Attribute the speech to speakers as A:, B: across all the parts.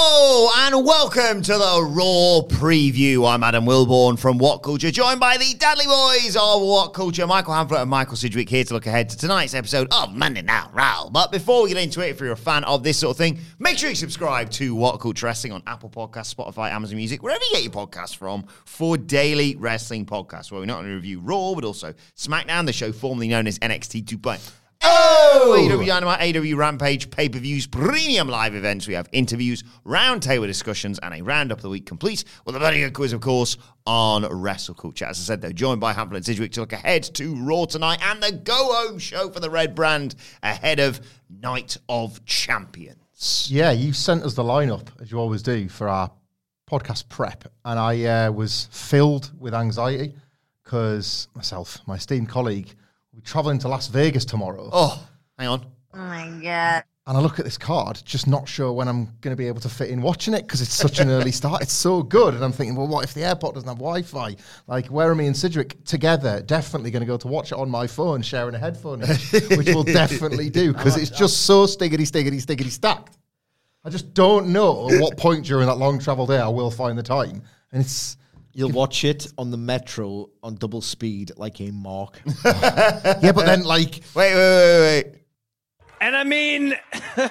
A: and welcome to the Raw Preview. I'm Adam Wilbourn from What Culture, joined by the Dadley Boyz of What Culture, Michael Hamflett and Michael Sidgwick, here to look ahead to tonight's episode of Monday Night Raw. But before we get into it, if you're a fan of this sort of thing, make sure you subscribe to What Culture Wrestling on Apple Podcasts, Spotify, Amazon Music, wherever you get your podcasts from, for daily wrestling podcasts, where we not only review Raw, but also SmackDown, the show formerly known as NXT 2.0. Oh! AEW Dynamite, AEW Rampage, pay per views, premium live events. We have interviews, roundtable discussions, and a roundup of the week complete with a very good quiz, of course, on Wrestle Culture. As I said, though, joined by Hamflett and Sidgwick to look ahead to Raw tonight and the go home show for the Red Brand ahead of Night of Champions.
B: Yeah, you sent us the lineup as you always do for our podcast prep, and I uh, was filled with anxiety because myself, my esteemed colleague, will be traveling to Las Vegas tomorrow,
A: Oh, hang on. Oh my god.
B: And I look at this card, just not sure when I'm going to be able to fit in watching it because it's such an early start. It's so good, and I'm thinking, well, what if the airport doesn't have Wi-Fi? Like, where are me and Sidgwick together? Definitely going to go to watch it on my phone, sharing a headphone, which we'll definitely do because it's just so stiggity, stiggity, stiggity stacked. I just don't know at what point during that long travel day I will find the time. And it's
C: You'll watch it on the metro on double speed like a mark.
B: yeah, but then like
A: Wait, wait, wait, wait.
D: And I mean,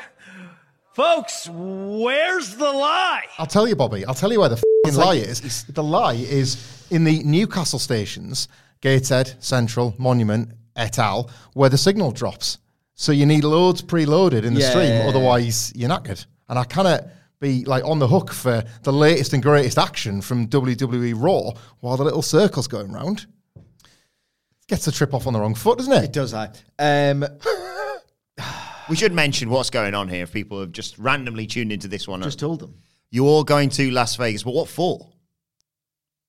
D: folks, where's the lie?
B: I'll tell you, Bobby. I'll tell you where the fing lie is. The lie is in the Newcastle stations, Gateshead, Central, Monument, et al., where the signal drops. So you need loads preloaded in the
C: Yeah.
B: stream, otherwise you're knackered. And I cannot be like on the hook for the latest and greatest action from WWE Raw while the little circle's going round. Gets the trip off on the wrong foot, doesn't
C: it
B: it?
C: does that. Um,
A: We should mention what's going on here if people have just randomly tuned into this one.
C: just told them.
A: You're all going to Las Vegas, but what for?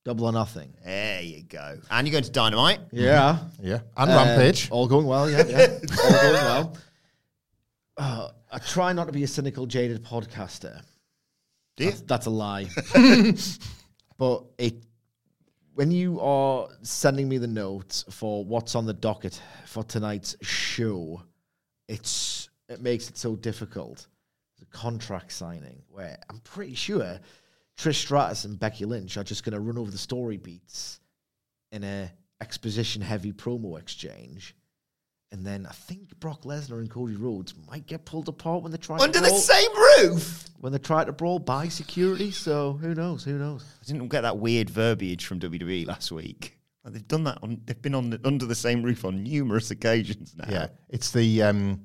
C: Double or nothing.
A: There you go. And you're going to Dynamite.
C: Yeah.
B: Yeah. And
C: Uh,
B: Rampage.
C: All going well, yeah. yeah. all going well. Uh, I try not to be a cynical, jaded podcaster.
A: Do you?
C: That's, that's a lie. but it when you are sending me the notes for what's on the docket for tonight's show, it's it makes it so difficult. The contract signing, where I'm pretty sure Trish Stratus and Becky Lynch are just going to run over the story beats in a exposition heavy promo exchange. And then I think Brock Lesnar and Cody Rhodes might get pulled apart when they try
A: Under
C: to
A: the
C: brawl,
A: same roof.
C: when they try to brawl by security. So who knows? Who knows?
A: I didn't get that weird verbiage from WWE last week. Like, They've done that on. They've been on the, under the same roof on numerous occasions now.
B: Yeah, it's the um,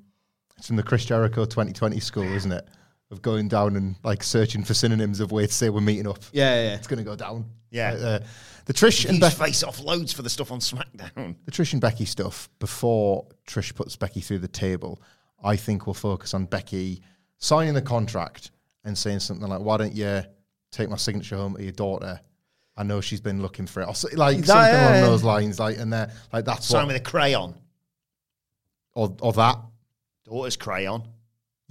B: it's from the Chris Jericho 2020 school, isn't it? Of going down and like searching for synonyms of ways to say we're meeting up.
C: Yeah, yeah.
B: It's going to go down.
A: Yeah.
B: Uh, uh, the Trish and Becky,
A: face off loads for the stuff on SmackDown.
B: the Trish and Becky stuff before Trish puts Becky through the table. I think we'll focus on Becky signing the contract and saying something like, "Why don't you take my signature home to your daughter?" I know she's been looking for it, or so- like
C: That-
B: something
C: yeah,
B: along
C: yeah.
B: those lines. Like, and they're like that's
A: Sign
B: what,
A: with a crayon.
B: or, or that.
A: Daughter's crayon.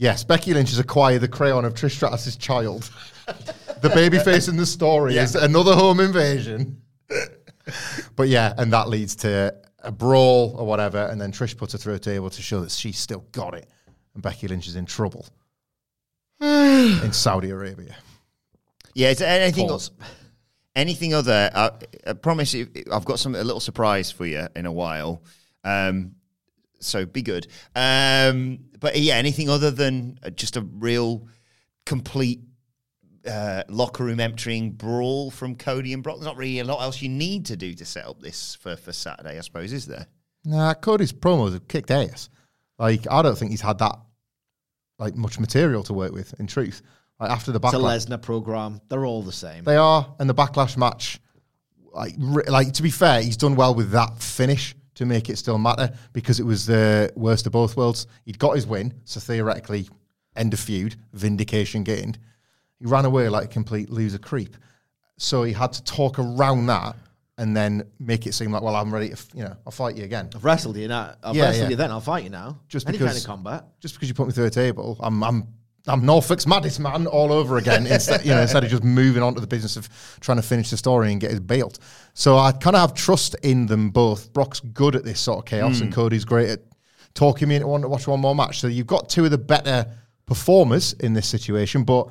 B: Yes, Becky Lynch has acquired the crayon of Trish Stratus' child. the baby face in the story is another home invasion. but yeah, and that leads to a brawl or whatever, and then Trish puts her through a table to show that she's still got it, and Becky Lynch is in trouble in Saudi Arabia.
A: Yeah, it's anything.
B: Pause.
A: Anything other? I, I promise you, I've got some a little surprise for you in a while. Um, so be good. Um, but yeah, anything other than uh, just a real complete uh, locker room emptying brawl from Cody and Brock. There's not really a lot else you need to do to set up this for, for Saturday, I suppose, is there?
B: Nah, Cody's promos have kicked ass. Like, I don't think he's had that like much material to work with. In truth, like after the
C: It's a
B: backlash,
C: Lesnar program. They're all the same.
B: they are, and the backlash match. Like, re- like to be fair, he's done well with that finish to make it still matter because it was the worst of both worlds. He'd got his win, so theoretically, end of feud, vindication gained. He ran away like a complete loser creep. So he had to talk around that and then make it seem like, well, I'm ready to, f- you know, I'll fight you again.
C: I've wrestled you now. I've
B: Yeah,
C: wrestled
B: yeah.
C: you then. I'll fight you now.
B: Just
C: Any
B: because-
C: kind of combat.
B: Just because you put me through a table, I'm, I'm, I'm Norfolk's maddest man all over again. instead, you know, instead of just moving on to the business of trying to finish the story and get his belt. So I kind of have trust in them both. Brock's good at this sort of chaos, and Cody's great at talking me into wanting to watch one more match. So you've got two of the better performers in this situation, but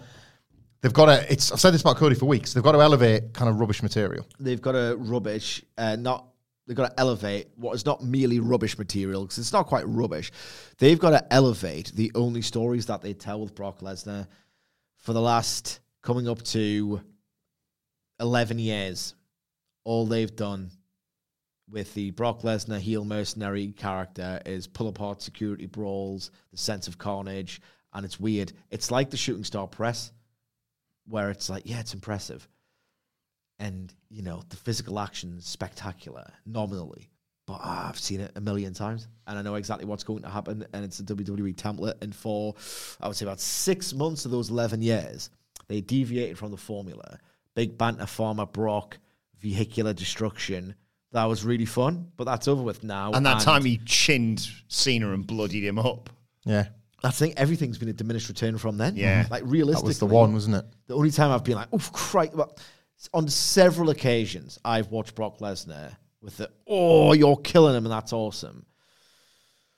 B: they've got to. It's I've said this about Cody for weeks. They've got to elevate kind of rubbish material.
C: They've got to rubbish, uh, not they've got to elevate what is not merely rubbish material because it's not quite rubbish. They've got to elevate the only stories that they tell with Brock Lesnar for the last coming up to eleven years. All they've done with the Brock Lesnar heel mercenary character is pull apart security brawls, the sense of carnage, and it's weird. It's like the shooting star press, where it's like, yeah, it's impressive and you know the physical action's spectacular nominally but ah, i've seen it a million times and i know exactly what's going to happen and it's a wwe template and for i would say about six months of those 11 years they deviated from the formula big banter farmer brock vehicular destruction that was really fun but that's over with now
A: And that time he chinned Cena and bloodied him up.
B: Yeah,
C: i think everything's been a diminished return from then
A: Yeah.
C: like realistically.
B: that
C: realistically
B: was the one, wasn't it?
C: the only time I've been like, oh, Christ. Well, on several occasions, I've watched Brock Lesnar with the, oh, you're killing him, and that's awesome.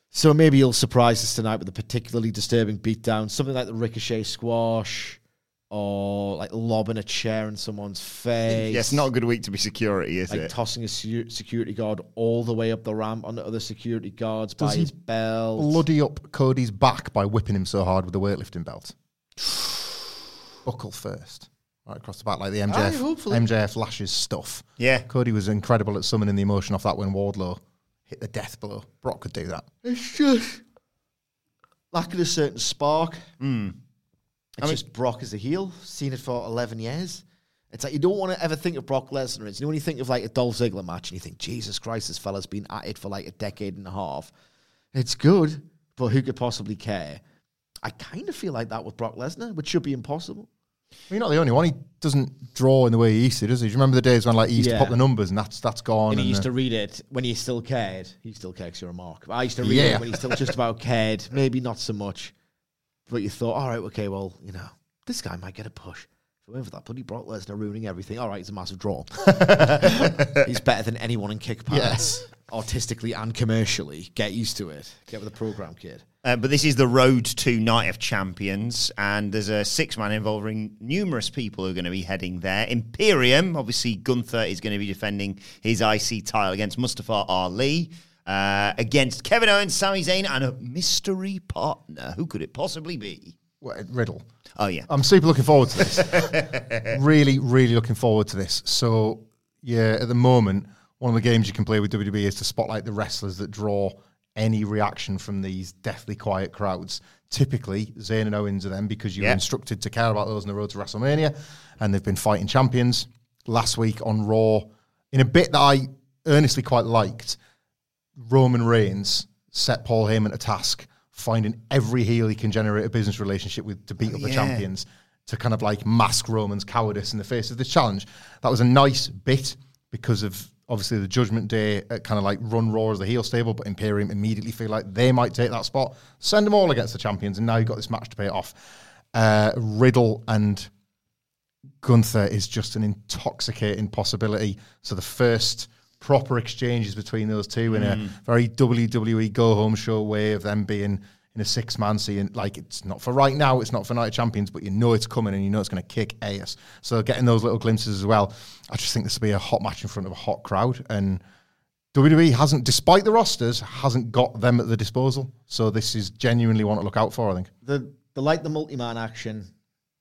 C: So maybe he'll surprise us tonight with a particularly disturbing beatdown, something like the ricochet squash, or like lobbing a chair in someone's face.
A: Yeah, it's not a good week to be security, is
C: Like
A: it?
C: tossing a secu- security guard all the way up the ramp onto other security guards
B: Does
C: by
B: he
C: his belt.
B: bloody up Cody's back by whipping him so hard with the weightlifting belt. Buckle first. Right across the back, like the
C: Aye,
B: MJF,
C: hopefully.
B: MJF lashes stuff.
A: Yeah.
B: Cody was incredible at summoning the emotion off that when Wardlow hit the death blow. Brock could do that.
C: It's just lacking a certain spark.
A: Hmm.
C: It's just Brock as a heel. Seen it for eleven years. It's like you don't want to ever think of Brock Lesnar as you know when you think of like a Dolph Ziggler match and you think Jesus Christ, this fella's been at it for like a decade and a half. It's good, but who could possibly care? I kind of feel like that with Brock Lesnar, which should be impossible.
B: Well, you're not the only one. He doesn't draw in the way he used to, does he? Do you remember the days when like he used
C: Yeah.
B: to pop the numbers and that's that's gone?
C: And he used
B: uh,
C: to read it when he still cared. He still cares you're a mark. But I used to read
B: Yeah.
C: it when he still just about cared. Maybe not so much. But you thought, all right, okay, well, you know, this guy might get a push. If it went for that bloody Brock Lesnar ruining everything, all right, he's a massive draw. he's better than anyone in kick power.
B: Yes.
C: Artistically and commercially. Get used to it. Get with the program, kid.
A: Uh, but this is the road to Night of Champions, and there's a six man involving numerous people who are going to be heading there. Imperium, obviously, Gunther is going to be defending his IC title against Mustafa Ali, uh, against Kevin Owens, Sami Zayn, and a mystery partner. Who could it possibly be?
B: Well, Riddle.
A: Oh, yeah.
B: I'm super looking forward to this. really, really looking forward to this. So, yeah, at the moment, one of the games you can play with WWE is to spotlight the wrestlers that draw any reaction from these deathly quiet crowds. Typically, Zayn and Owens are them because you were
A: Yeah.
B: instructed to care about those on the road to WrestleMania, and they've been fighting champions. Last week on Raw, in a bit that I earnestly quite liked, Roman Reigns set Paul Heyman a task, finding every heel he can generate a business relationship with to beat oh, up the champions, to kind of like mask Roman's cowardice in the face of this challenge. That was a nice bit because of obviously the Judgment Day uh, kind of like run Raw as the heel stable, but Imperium immediately feel like they might take that spot. Send them all against the champions, and now you've got this match to pay it off. Uh, Riddle and Gunther is just an intoxicating possibility. So the first proper exchanges between those two in a very WWE go home show way of them being in a six man scene. Like it's not for right now, it's not for Night of Champions, but you know it's coming and you know it's going to kick ass. So getting those little glimpses as well, I just think this will be a hot match in front of a hot crowd and. WWE hasn't, despite the rosters, hasn't got them at the disposal. So this is genuinely one to look out for. I think.
C: the they like the multi-man action.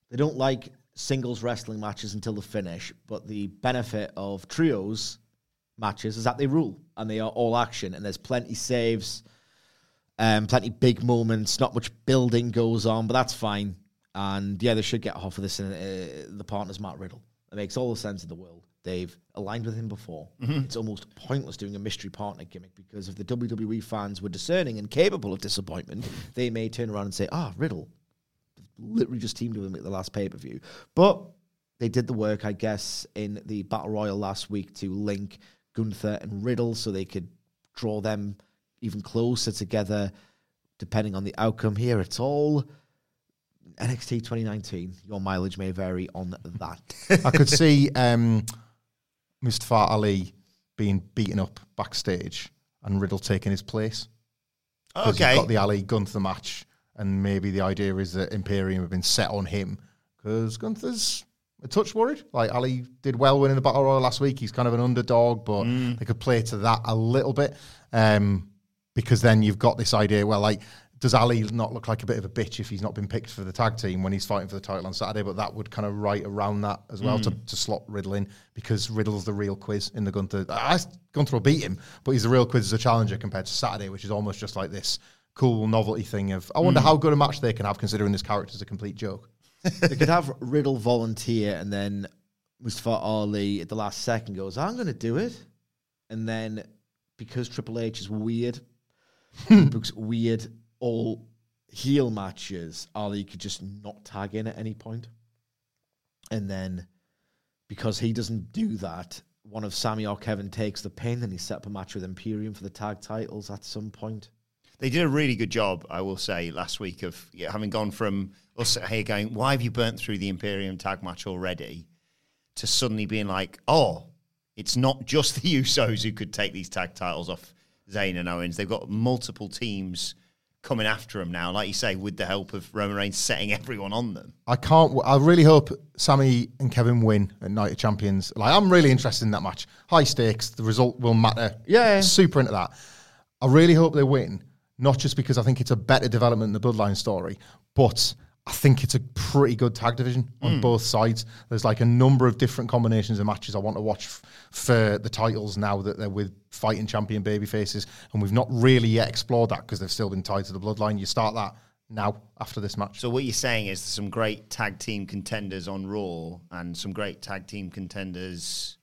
C: They don't like singles wrestling matches until the finish. But the benefit of trios matches is that they rule and they are all action and there's plenty saves, um, plenty big moments. Not much building goes on, but that's fine. And yeah, they should get off of this. And uh, the partner's Matt Riddle. It makes all the sense in the world. They've aligned with him before. It's almost pointless doing a mystery partner gimmick because if the WWE fans were discerning and capable of disappointment, they may turn around and say, "Ah, Riddle, literally just teamed with him at the last pay per view. But they did the work, I guess, in the Battle Royal last week to link Gunther and Riddle so they could draw them even closer together, depending on the outcome here. It's all NXT 2019. Your mileage may vary on that.
B: I could see um, Mustafa Ali being beaten up backstage and Riddle taking his place. 'Cause
A: Okay.
B: You've got the Ali Gunther match, and maybe the idea is that Imperium have been set on him because Gunther's a touch worried. Like Ali did well winning the Battle Royal last week. He's kind of an underdog, but they could play to that a little bit um, because then you've got this idea. Well, like. Does Ali not look like a bit of a bitch if he's not been picked for the tag team when he's fighting for the title on Saturday? But that would kind of right around that as well to, mm. to slot Riddle in because Riddle's the real quiz in the Gunther. I, Gunther will beat him, but he's the real quiz as a challenger compared to Saturday, which is almost just like this cool novelty thing of I wonder mm. how good a match they can have considering this character's a complete joke.
C: they could have Riddle volunteer and then Mustafa Ali at the last second goes, I'm going to do it. And then because Triple H is weird, books weird, all heel matches, Ali could just not tag in at any point. And then because he doesn't do that, one of Sami or Kevin takes the pin and he set up a match with Imperium for the tag titles at some point.
A: They did a really good job, I will say, last week of yeah, having gone from us here going, why have you burnt through the Imperium tag match already? To suddenly being like, oh, it's not just the Usos who could take these tag titles off Zayn and Owens. They've got multiple teams coming after them now, like you say, with the help of Roman Reigns setting everyone on them.
B: I can't. I really hope Sami and Kevin win at Night of Champions. Like I'm really interested in that match. High stakes. The result will matter.
C: Yeah.
B: super into that. I really hope they win, not just because I think it's a better development in the Bloodline story, but I think it's a pretty good tag division on hmm. both sides. There's like a number of different combinations of matches I want to watch f- for the titles now that they're with fighting champion baby faces, and we've not really yet explored that because they've still been tied to the Bloodline. You start that now after this match.
A: So what you're saying is some great tag team contenders on Raw and some great tag team contenders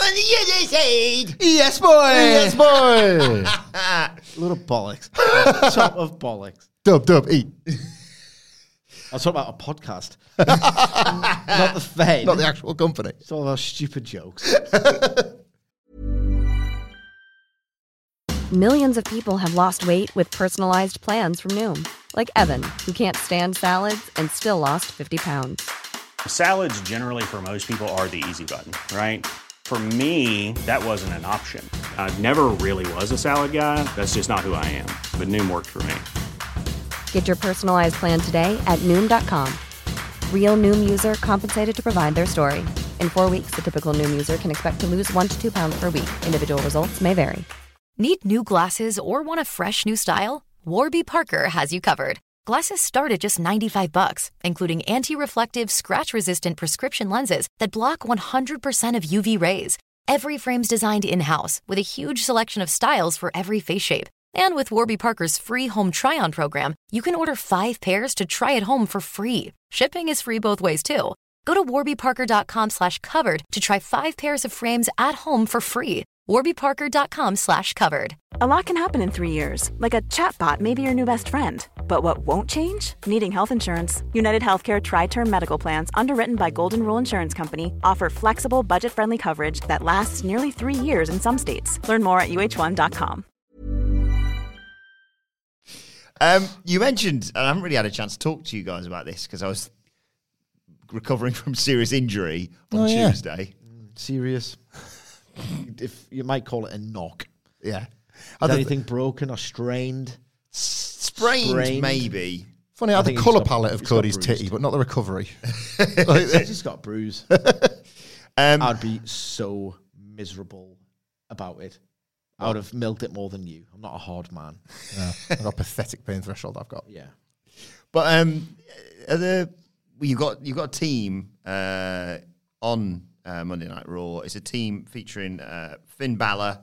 A: on the other side.
C: Yes, boy!
B: Yes, boy.
C: Little bollocks. Top of bollocks.
B: dub dub eat.
C: I was talking about a podcast, not the Fed.
B: Not the actual company.
C: It's all our stupid jokes.
E: Millions of people have lost weight with personalized plans from Noom, like Evan, who can't stand salads and still lost 50 pounds.
F: Salads, generally, for most people, are the easy button, right? For me, that wasn't an option. I never really was a salad guy. That's just not who I am. But Noom worked for me.
E: Get your personalized plan today at Noom.com. Real Noom user compensated to provide their story. In four weeks, the typical Noom user can expect to lose one to two pounds per week. Individual results may vary.
G: Need new glasses or want a fresh new style? Warby Parker has you covered. Glasses start at just 95 bucks, including anti-reflective, scratch-resistant prescription lenses that block 100% of UV rays. Every frame's designed in-house with a huge selection of styles for every face shape. And with Warby Parker's free home try-on program, you can order 5 pairs to try at home for free. Shipping is free both ways too. Go to warbyparker.com slash covered to try 5 pairs of frames at home for free. warbyparker.com slash covered.
H: A lot can happen in three years, like a chatbot may be your new best friend. But what won't change? Needing health insurance. United Healthcare Tri Term Medical Plans, underwritten by Golden Rule Insurance Company, offer flexible, budget friendly coverage that lasts nearly three years in some states. Learn more at uh1.com.
A: Um, you mentioned, and I haven't really had a chance to talk to you guys about this because I was recovering from serious injury on
B: Oh, yeah.
A: Tuesday.
C: Serious. if you might call it a knock.
B: Yeah.
C: Is anything broken or strained?
A: Sprained,
C: Sprained.
A: maybe.
B: Funny, I had the colour palette of Cody's titty, but not the recovery.
C: He's just got a bruise.
A: Um,
C: I'd be so miserable about it. I would have milked it more than you. I'm not a hard man.
B: Yeah, I've got a pathetic pain threshold. I've got.
C: Yeah.
A: But um, are the well, you got you got a team uh, on uh, Monday Night Raw. It's a team featuring uh, Finn Balor,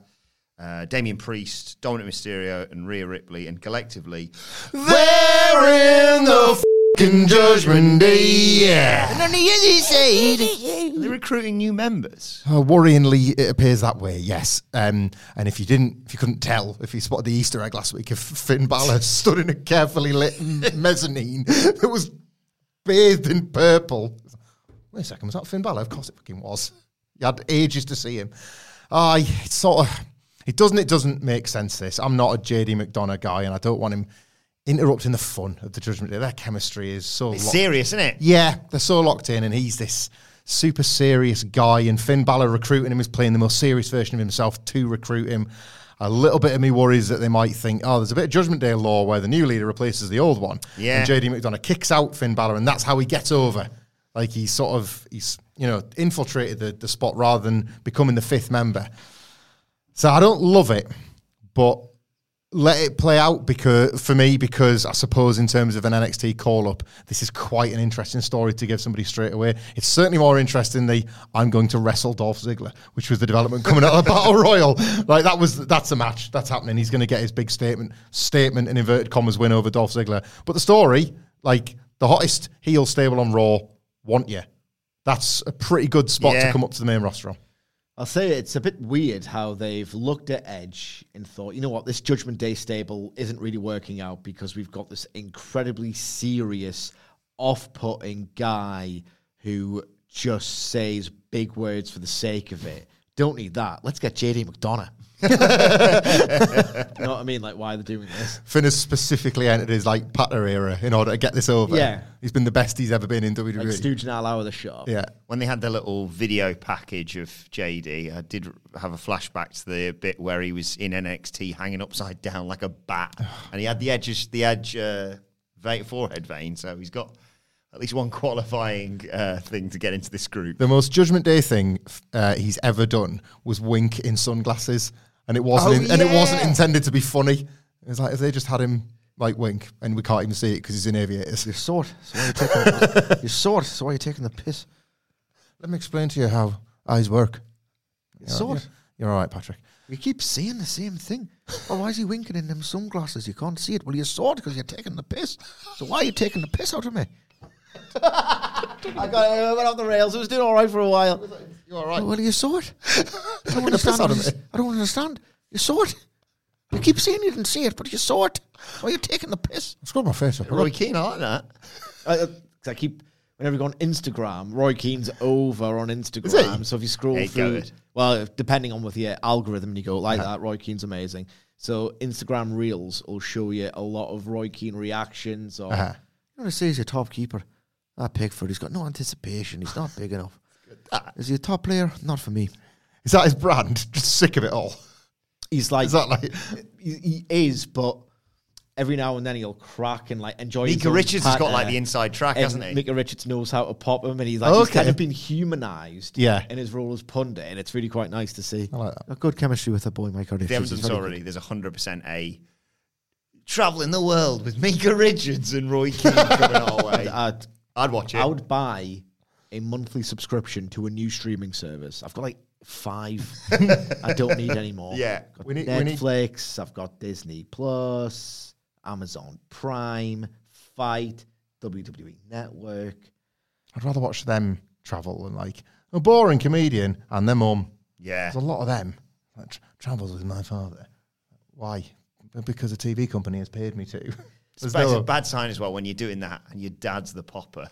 A: uh, Damian Priest, Dominic Mysterio, and Rhea Ripley, and collectively
B: They're in the fucking judgment day. Yeah.
A: And on the other they're recruiting new members.
B: Uh, worryingly, it appears that way. Yes, um, and if you didn't, if you couldn't tell, if you spotted the Easter egg last week, if Finn Balor stood in a carefully lit mezzanine that was bathed in purple. Wait a second, was that Finn Balor? Of course it fucking was. You had ages to see him. I it's sort of it doesn't it doesn't make sense. This I'm not a JD McDonagh guy, and I don't want him interrupting the fun of the Judgment Day. Their chemistry is so
A: It's
B: locked-
A: serious, isn't it?
B: yeah, they're so locked in, and he's this super serious guy. And Finn Balor recruiting him is playing the most serious version of himself to recruit him. A little bit of me worries that they might think, oh, there's a bit of Judgment Day law where the new leader replaces the old one.
A: Yeah.
B: And JD McDonagh kicks out Finn Balor, and that's how he gets over. Like he's sort of he's you know infiltrated the, the spot rather than becoming the fifth member. So I don't love it, but let it play out because for me because I suppose in terms of an NXT call up, this is quite an interesting story to give somebody straight away. It's certainly more interesting than I'm going to wrestle Dolph Ziggler, which was the development coming out of the Battle Royal. Like that was that's a match that's happening. He's going to get his big statement statement in inverted commas win over Dolph Ziggler. But the story, like the hottest heel stable on Raw, want you. That's a pretty good spot
A: Yeah.
B: to come up to the main roster. on.
C: I'll say it's a bit weird how they've looked at Edge and thought, you know what, this Judgment Day stable isn't really working out because we've got this incredibly serious, off putting guy who just says big words for the sake of it. Don't need that. Let's get JD McDonagh. you know what I mean? Like, why are they're doing this?
B: Finn has specifically entered his like Patter era in order to get this over.
C: Yeah.
B: He's been the best he's ever been in WWE.
C: Like Stooge and Al Hour the shop.
B: yeah.
A: When they had the little video package of JD, I did have a flashback to the bit where he was in NXT hanging upside down like a bat, and he had the edges, the edge uh, vein, forehead vein. So he's got at least one qualifying uh, thing to get into this group.
B: The most Judgment Day thing uh, he's ever done was wink in sunglasses, and it wasn't.
A: Oh,
B: in- and it wasn't intended to be funny. It was like if they just had him like wink, and we can't even see it because he's in aviators.
C: You're sort. So why are you taking You're sort. So why are you taking the piss?
B: Let me explain to you how eyes work.
C: You're sort.
B: You're all right, Patrick.
C: You keep saying the same thing. Oh, why is he winking in them sunglasses? You can't see it. Well, you're sort because you're taking the piss. So why are you taking the piss out of me? I got it. I went off the rails. I was doing all right for a while.
B: You're all right.
C: Well, you sort. I don't understand.
B: out of
C: what he's-
B: me.
C: I don't understand. You saw it. You keep saying you didn't see it, but you sort. Why are you taking the piss?
B: I Scrub my face up.
A: Roy Keane, I like that.
C: I, I- 'cause I keep whenever you go on Instagram, Roy Keane's over on Instagram. So if you scroll
A: Hey,
C: through,
A: it.
C: well, depending on with your algorithm, you go like that. Roy Keane's amazing. So Instagram Reels will show you a lot of Roy Keane reactions. Or
B: Uh-huh.
C: you want to say he's your top keeper? That Pickford, he's got no anticipation. He's not big enough. Ah, is he a top player? Not for me.
B: Is that his brand? Just sick of it all.
C: He's like
B: Is that like?
C: he, he is, but every now and then he'll crack and like enjoy. his
A: Micah
C: own
A: Richards has got like the inside track,
C: And
A: hasn't he?
C: Micah Richards knows how to pop him, and he's like he's
B: Okay.
C: kind of been humanized,
B: Yeah.
C: in his role as pundit, and it's really quite nice to see.
B: I like that.
C: A good chemistry with the boy, Micah
A: If
C: Richards.
A: they haven't done
C: He's
A: so
C: very
A: already, there's 100% a traveling the world with Micah Richards and Roy Keane coming our way.
C: I'd,
A: I'd watch it.
C: I would buy a monthly subscription to a new streaming service. I've got like five. I don't need any more.
A: Yeah.
C: Got
B: We need- we need-
C: Netflix. I've got Disney Plus, Amazon Prime, Fight, WWE Network.
B: I'd rather watch them travel than like a boring comedian and their mum.
A: Yeah.
B: There's a lot of them. Like, tra- travels with my father. Why? Because a TV company has paid me to.
A: It's,
B: There's
A: it's
B: no-
A: a bad sign as well when you're doing that and your dad's the popper.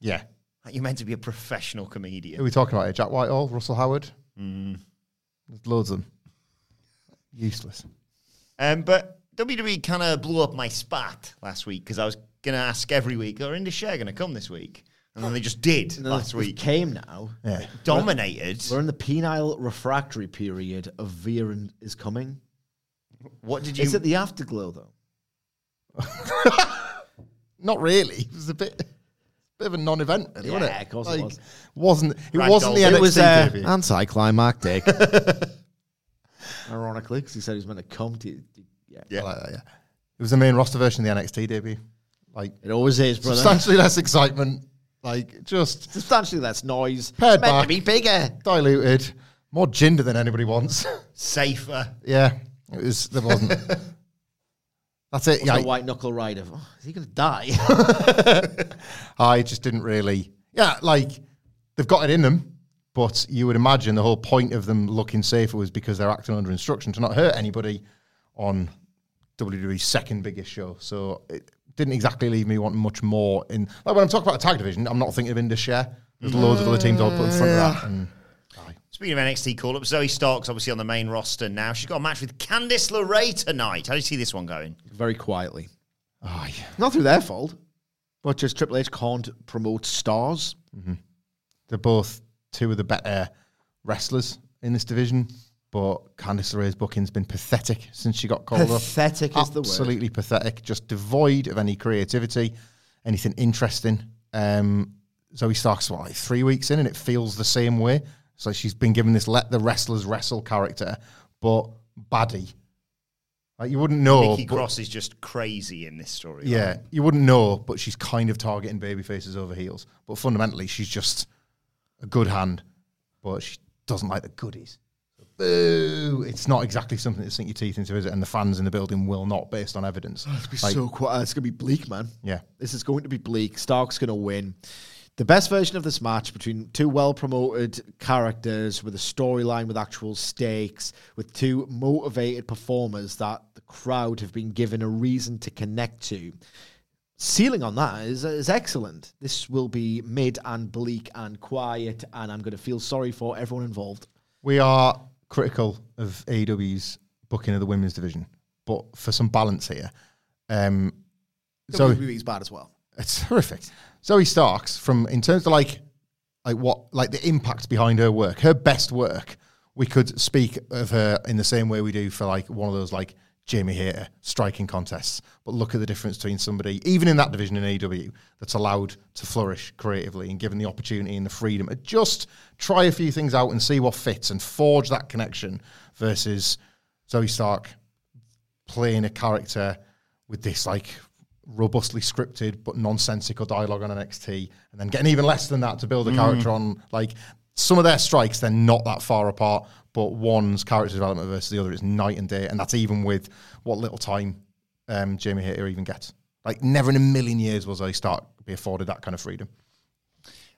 B: yeah.
A: Like you're meant to be a professional comedian.
B: Who are we talking about here? Jack Whitehall, Russell Howard?
A: Mm.
B: There's loads of them. Useless.
A: Um, but WWE kind of blew up my spat last week because I was going to ask every week, are Indus Sher going to come this week? And then they just did
C: And then
A: last
C: we've
A: week.
C: came now.
B: Yeah.
A: Dominated.
C: We're in the penile refractory period of Veer and is coming.
A: What did you...
C: Is it the afterglow though?
B: Not really. It was a bit, bit of a non-event, really, wasn't
C: Yeah,
B: it?
C: of course it was.
B: Wasn't it?
A: Ragdoll.
B: wasn't the NXT
C: it was uh,
B: debut.
C: anticlimactic. Ironically, because he said he was meant to come to. Yeah,
B: I like that, yeah. It was the main roster version of the NXT debut. Like
C: it always is, brother.
B: substantially less excitement. Like just
C: Substantially less noise.
B: Pared
C: it's meant
B: back.
C: to be bigger.
B: diluted, more ginger than anybody wants.
A: Safer.
B: yeah, it was. There wasn't. That's it.
C: What's
B: Yeah,
C: white knuckle rider? Oh, is he going to die?
B: I just didn't really. Yeah, like they've got it in them, but you would imagine the whole point of them looking safer was because they're acting under instruction to not hurt anybody on WWE's second biggest show. So it didn't exactly leave me wanting much more. In like when I'm talking about the tag division, I'm not thinking of Indus Sher. There's loads of other teams I would put in front of that. And
A: Speaking of NXT call up, Zoey Stark's obviously on the main roster now. She's got a match with Candice LeRae tonight. How do you see this one going?
C: Very quietly.
B: oh, yeah.
C: Not through their fault, but just Triple H can't promote stars.
B: they're both two of the better wrestlers in this division. But Candice LeRae's booking's been pathetic since she got called up.
C: Pathetic is the word.
B: Absolutely pathetic. Just devoid of any creativity, anything interesting. Um, Zoey Stark's what, like three weeks in, and it feels the same way. It's like she's been given this "let the wrestlers wrestle" character, but baddie. Like you wouldn't know.
A: Nikki
B: but-
A: Cross is just crazy in this story.
B: yeah, you wouldn't know, but she's kind of targeting baby faces over heels. But fundamentally, she's just a good hand, but she doesn't like the goodies. Boo! It's not exactly something to sink your teeth into, is it? And the fans in the building will not, based on evidence.
C: It's going
B: Like,
C: so quiet. It's going to be bleak, man.
B: yeah,
C: This is going to be bleak. Stark's going to win. The best version of this match between two well promoted characters with a storyline with actual stakes, with two motivated performers that the crowd have been given a reason to connect to. Ceiling on that is, is excellent. This will be mid and bleak and quiet, and I'm going to feel sorry for everyone involved.
B: we are critical of AEW's booking of the women's division, but for some balance here, um, so
C: WWE's bad as well.
B: It's horrific. Zoey Starks, from in terms of like, like what, like the impact behind her work, her best work. We could speak of her in the same way we do for like one of those like Jamie Hayter striking contests. But look at the difference between somebody, even in that division in AEW, that's allowed to flourish creatively and given the opportunity and the freedom to just try a few things out and see what fits and forge that connection versus Zoey Stark playing a character with this like robustly scripted but nonsensical dialogue on NXT, and then getting even less than that to build a character on like some of their strikes. They're not that far apart, but one's character development versus the other is night and day, and that's even with what little time um, Jamie Hayter even gets. Like never in a million years was I start be afforded that kind of freedom.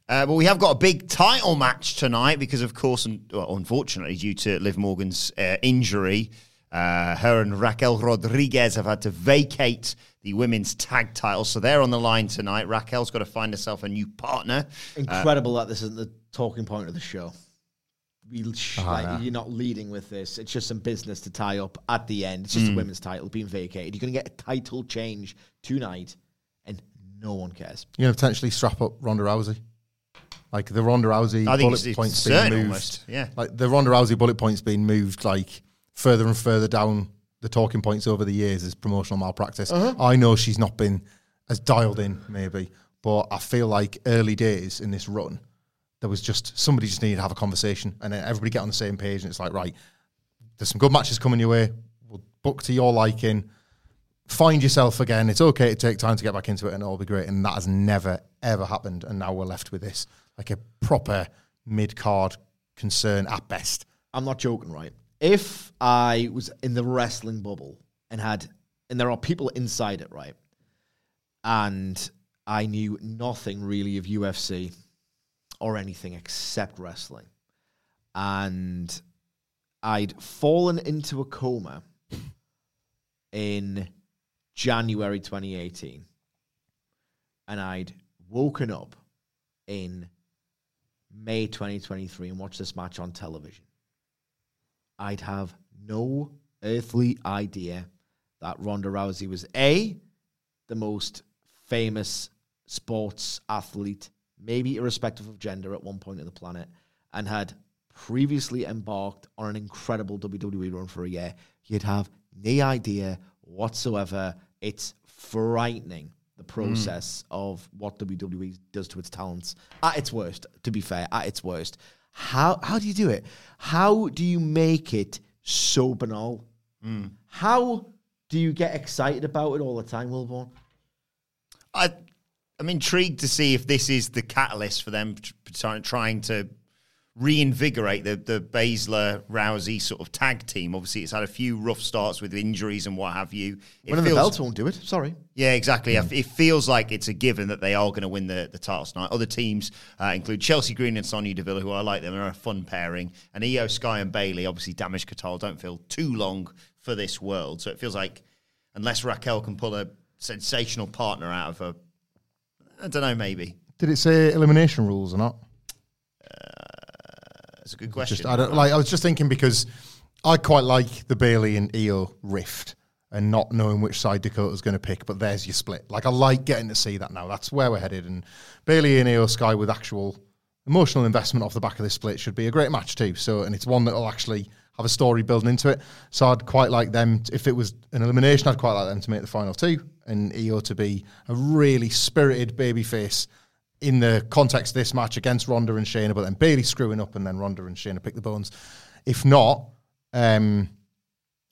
A: Uh, but we have got a big title match tonight because, of course, and, well, unfortunately, due to Liv Morgan's uh, injury, uh, her and Raquel Rodriguez have had to vacate the women's tag title. So they're on the line tonight. Raquel's got to find herself a new partner.
C: Incredible that this isn't the talking point of the show. We sh-
B: Ah,
C: like,
B: yeah.
C: You're not leading with this. It's just some business to tie up at the end. It's just
B: Mm.
C: a women's title being vacated. You're going to get a title change tonight, and no one cares.
B: You're going to potentially strap up Ronda Rousey. Like the Ronda Rousey
A: I
B: bullet
A: it's- it's
B: points being moved.
A: almost, yeah.
B: Like the Ronda Rousey bullet points being moved like further and further down the talking points over the years is promotional malpractice.
C: Uh-huh.
B: I know she's not been as dialed in, maybe, but I feel like early days in this run, there was just somebody just needed to have a conversation and then everybody get on the same page. And it's like, right, there's some good matches coming your way. We'll book to your liking. Find yourself again. It's okay to take time to get back into it and it'll be great. And that has never, ever happened. And now we're left with this like a proper mid card concern at best.
C: I'm not joking, right? If I was in the wrestling bubble and had, and there are people inside it, right? And I knew nothing really of UFC or anything except wrestling. And I'd fallen into a coma in January 2018. And I'd woken up in May 2023 and watched this match on television. I'd have no earthly idea that Ronda Rousey was A, the most famous sports athlete, maybe irrespective of gender at one point in the planet, and had previously embarked on an incredible WWE run for a year. You'd have no idea whatsoever. It's frightening the hmm. process of what WWE does to its talents at its worst, to be fair, at its worst. How how do you do it? How do you make it so banal. Hmm. How do you get excited about it all the time, Wilbourn?
A: I, I'm intrigued to see if this is the catalyst for them tr- try- trying to reinvigorate the the Baszler Rousey sort of tag team. Obviously, it's had a few rough starts with injuries and what have you. It
C: Winning the belts won't do it. Sorry.
A: Yeah, exactly. It feels like it's a given that they are going to win the, the title tonight. Other teams uh, include Chelsea Green and Sonya Deville, who I like them. They're a fun pairing. And Io Sky and Bayley, obviously, Damage Katal don't feel too long for this world. So it feels like unless Raquel can pull a sensational partner out of a, I don't know, maybe.
B: Did it say elimination rules or not?
A: That's a good question.
B: Just, I don't like. I was just thinking because I quite like the Bayley and Io rift and not knowing which side Dakota's going to pick. But there's your split. Like I like getting to see that now. That's where we're headed. And Bayley and Io Sky with actual emotional investment off the back of this split should be a great match too. So and it's one that will actually have a story building into it. So I'd quite like them t- if it was an elimination. I'd quite like them to make the final two and Io to be a really spirited babyface in the context of this match against Ronda and Shayna, but then Bayley screwing up and then Ronda and Shayna pick the bones. If not, um,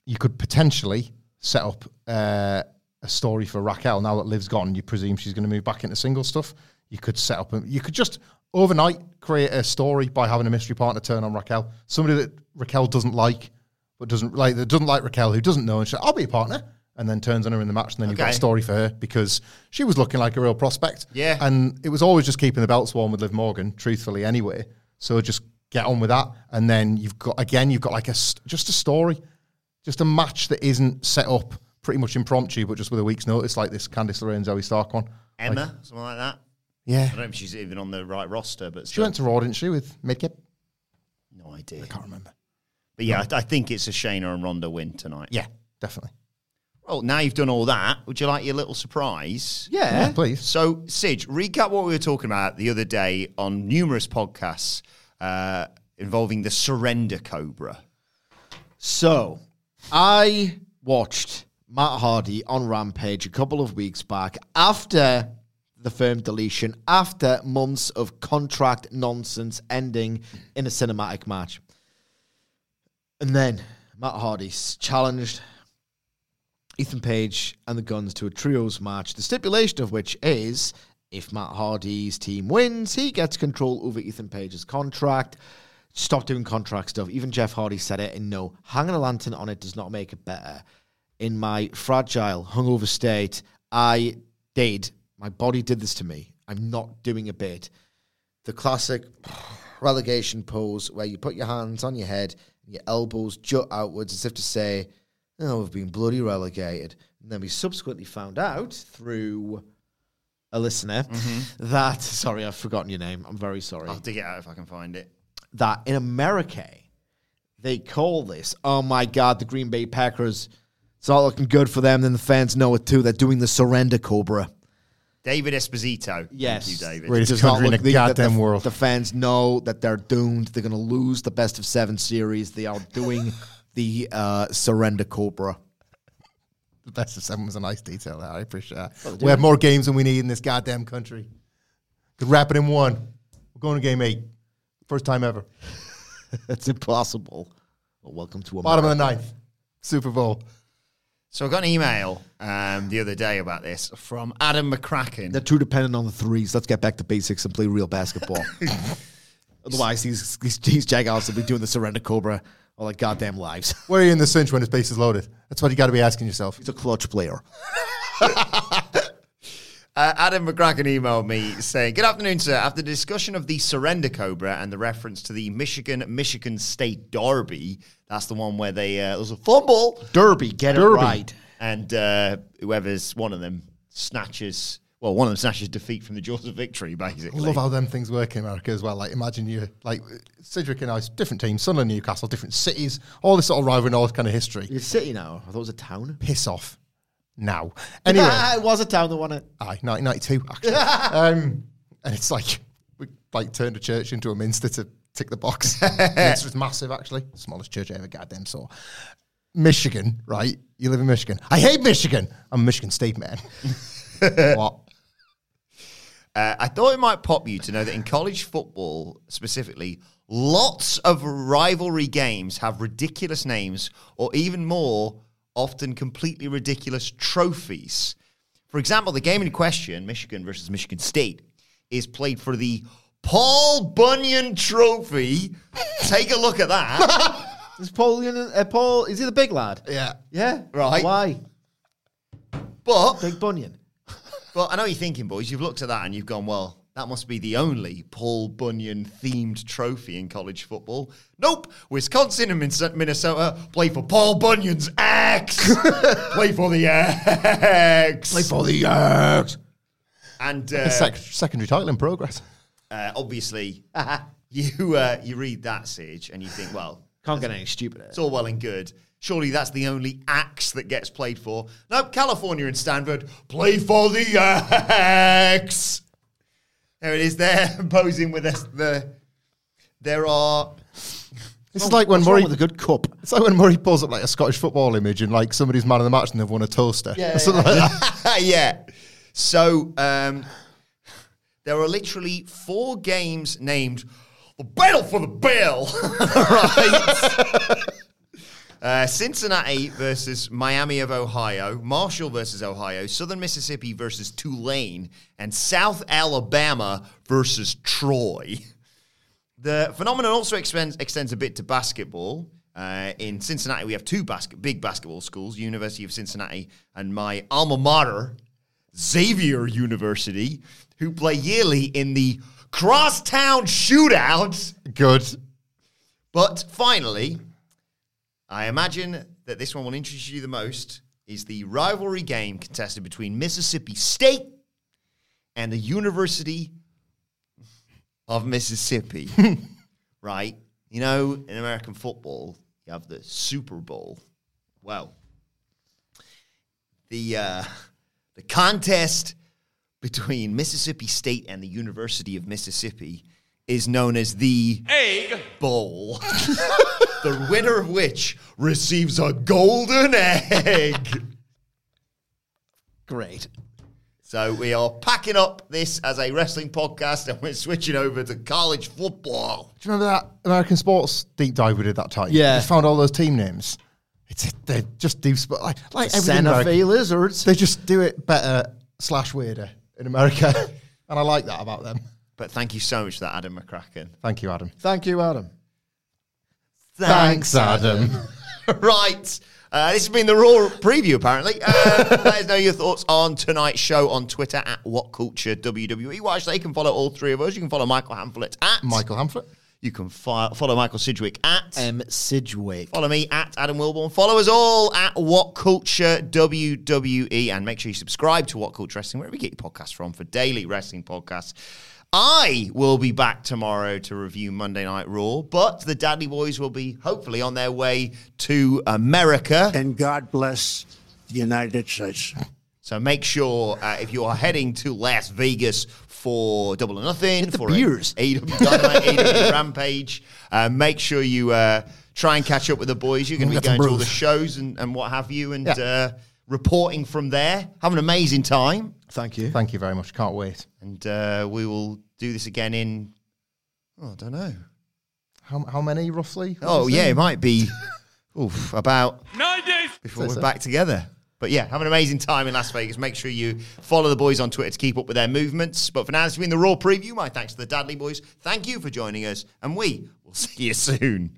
B: you could potentially set up uh, a story for Raquel now that Liv's gone. You presume she's going to move back into single stuff. You could set up, a, you could just overnight create a story by having a mystery partner turn on Raquel, somebody that Raquel doesn't like, but doesn't like that doesn't like Raquel, who doesn't know, and like, I'll be a partner. And then turns on her in the match, and then you've got a story for her because she was looking like a real prospect.
A: Yeah.
B: And it was always just keeping the belts warm with Liv Morgan, truthfully, anyway. So just get on with that. And then you've got, again, you've got like a, just a story, just a match that isn't set up pretty much impromptu, but just with a week's notice, like this Candice LeRae Zoey Stark one.
A: Emma,
B: Like,
A: something like that.
B: yeah.
A: I don't know if she's even on the right roster, but
B: She went to Raw, didn't she, with Midgip?
A: no idea.
B: I can't remember.
A: But yeah, I, I think it's a Shayna and Ronda win tonight.
B: Yeah, definitely.
A: Well, now you've done all that, would you like your little surprise?
C: Yeah.
B: Please.
A: So, Sidge, recap what we were talking about the other day on numerous podcasts uh, involving the Surrender Cobra.
C: So, I watched Matt Hardy on Rampage a couple of weeks back after the firm deletion, after months of contract nonsense ending in a cinematic match. And then Matt Hardy's challenged Ethan Page and the Gunns to a trios match, the stipulation of which is if Matt Hardy's team wins, he gets control over Ethan Page's contract. Stop doing contract stuff. Even Jeff Hardy said it, and no, hanging a lantern on it does not make it better. In my fragile, hungover state, I did. My body did this to me. I'm not doing a bit. The classic relegation pose where you put your hands on your head your elbows jut outwards as if to say, Oh, we've been bloody relegated. And then we subsequently found out through a listener mm-hmm. that, sorry, I've forgotten your name. I'm very sorry.
A: I'll dig it out if I can find it.
C: That in America, they call this, oh my God, the Green Bay Packers. It's not looking good for them. Then the fans know it too. They're doing the surrender cobra.
A: David Esposito.
C: Yes.
A: Thank you, David.
B: Greatest
C: Does not
B: country in
C: look
B: the
C: that
B: goddamn
C: the,
B: world.
C: The fans know that they're doomed. They're going to lose the best of seven series. They are doing the uh, surrender cobra.
B: The best of seven was a nice detail there. I appreciate that. we have more games than we need in this goddamn country. Could wrap it in one. We're going to game eight. First time ever.
C: That's impossible. Well, welcome to America.
B: Bottom of the ninth. Super Bowl.
A: So I got an email um, the other day about this from Adam McCracken.
C: They're too dependent on the threes. Let's get back to basics and play real basketball. Otherwise, these, these, these Jaguars will be doing the surrender cobra all their goddamn lives.
B: Where are you in the cinch when his base is loaded? That's what you got to be asking yourself.
C: He's a clutch player.
A: Uh, Adam McCracken emailed me saying, Good afternoon, sir. After the discussion of the Surrender Cobra and the reference to the Michigan Michigan State Derby, that's the one where they uh, there's a fumble
C: Derby, get it right.
A: and uh, whoever's one of them snatches, well, one of them snatches defeat from the jaws of victory, basically.
B: I love how them things work in America as well. Like, imagine you, like, Cedric and I, different teams, Sunderland, Newcastle, different cities, all this sort of rivalry and all this kind of history.
C: It's a city now. I thought it was a town.
B: Piss off now. Anyway.
C: it was a town that won it.
B: Aye, 1992, actually. um, and it's like, we like turned a church into a minster to tick the box. Minster's massive, actually. Smallest church I ever goddamn saw. Michigan, right? You live in Michigan. I hate Michigan. I'm a Michigan State man. what?
A: Uh, I thought it might pop you to know that in college football specifically, lots of rivalry games have ridiculous names, or even more, often completely ridiculous trophies. For example, the game in question, Michigan versus Michigan State, is played for the Paul Bunyan Trophy. Take a look at that.
C: Is Paul, uh, Paul, is he the big lad?
B: Yeah.
C: Yeah.
A: Right.
C: Why?
A: But
C: Big Bunyan.
A: Well, I know you're thinking, boys. You've looked at that and you've gone, well, that must be the only Paul Bunyan themed trophy in college football. Nope. Wisconsin and Minnesota play for Paul Bunyan's Axe. play for the X.
B: Play for the Yanks.
A: And
B: A
A: uh,
B: sec- secondary title in progress.
A: uh, obviously, you uh, you read that, Sage, and you think, well,
C: Can't get any stupider.
A: it's all well and good. Surely that's the only axe that gets played for. Nope, California and Stanford play for the axe. There it is. There posing with us. The there are.
B: It's like when
C: What's
B: Murray
C: with a good cup?
B: It's like when Murray pulls up like a Scottish football image and like somebody's man of the match and they've won a toaster. Yeah, something like that.
A: yeah. So um, there are literally four games named the Battle for the Bell. right. Uh, Cincinnati versus Miami of Ohio, Marshall versus Ohio, Southern Mississippi versus Tulane, and South Alabama versus Troy. The phenomenon also extends, extends a bit to basketball. Uh, in Cincinnati, we have two basket, big basketball schools, University of Cincinnati and my alma mater, Xavier University, who play yearly in the Crosstown Shootout.
B: Good.
A: But finally, I imagine that this one will interest you the most is the rivalry game contested between Mississippi State and the University of Mississippi. right? You know, in American football, you have the Super Bowl. Well, the uh, the contest between Mississippi State and the University of Mississippi is known as the Egg Bowl. the winner of which receives a golden egg.
C: Great.
A: So we are packing up this as a wrestling podcast and we're switching over to college football.
B: Do you remember that American sports deep dive we did that time?
C: Yeah.
B: We found all those team names. It's they just do sp- like like everything
C: Santa
B: American-
C: Fe Lizards.
B: They just do it better slash weirder in America, and I like that about them.
A: But thank you so much for that, Adam McCracken.
B: Thank you, Adam.
C: Thank you, Adam.
B: Thanks, Adam.
A: right. Uh, this has been the Raw preview, apparently. Uh, let us know your thoughts on tonight's show on Twitter at What Culture WWE. Well, actually, you can follow all three of us. You can follow Michael Hamflett at
B: Michael Hamflett.
A: You can fi- follow Michael Sidgwick at
C: M. Sidgwick.
A: Follow me at Adam Wilbourn. Follow us all at What Culture WWE. And make sure you subscribe to What Culture Wrestling, wherever you get your podcasts from, for daily wrestling podcasts. I will be back tomorrow to review Monday Night Raw, but the Dadley Boyz will be hopefully on their way to America.
I: And God bless the United States.
A: So make sure uh, if you are heading to Las Vegas for Double or Nothing,
C: the
A: for
C: beers.
A: A- Dynamite, AEW Rampage, uh, make sure you uh, try and catch up with the boys. You're going to be going to all the shows and, and what have you, and
B: Yeah.
A: Reporting from there. Have an amazing time,
C: Thank you.
B: Thank you very much. Can't wait.
A: and uh, we will do this again in. Oh, I don't know.
B: How, how many roughly?
A: Oh yeah, it might be. oof, about
D: Nine days.
A: before we're
B: so.
A: back together. But yeah, have an amazing time in Las Vegas. Make sure you follow the boys on Twitter to keep up with their movements. But for now, this has been the Raw preview. My thanks to the Dadley Boyz. Thank you for joining us, and we will see you soon.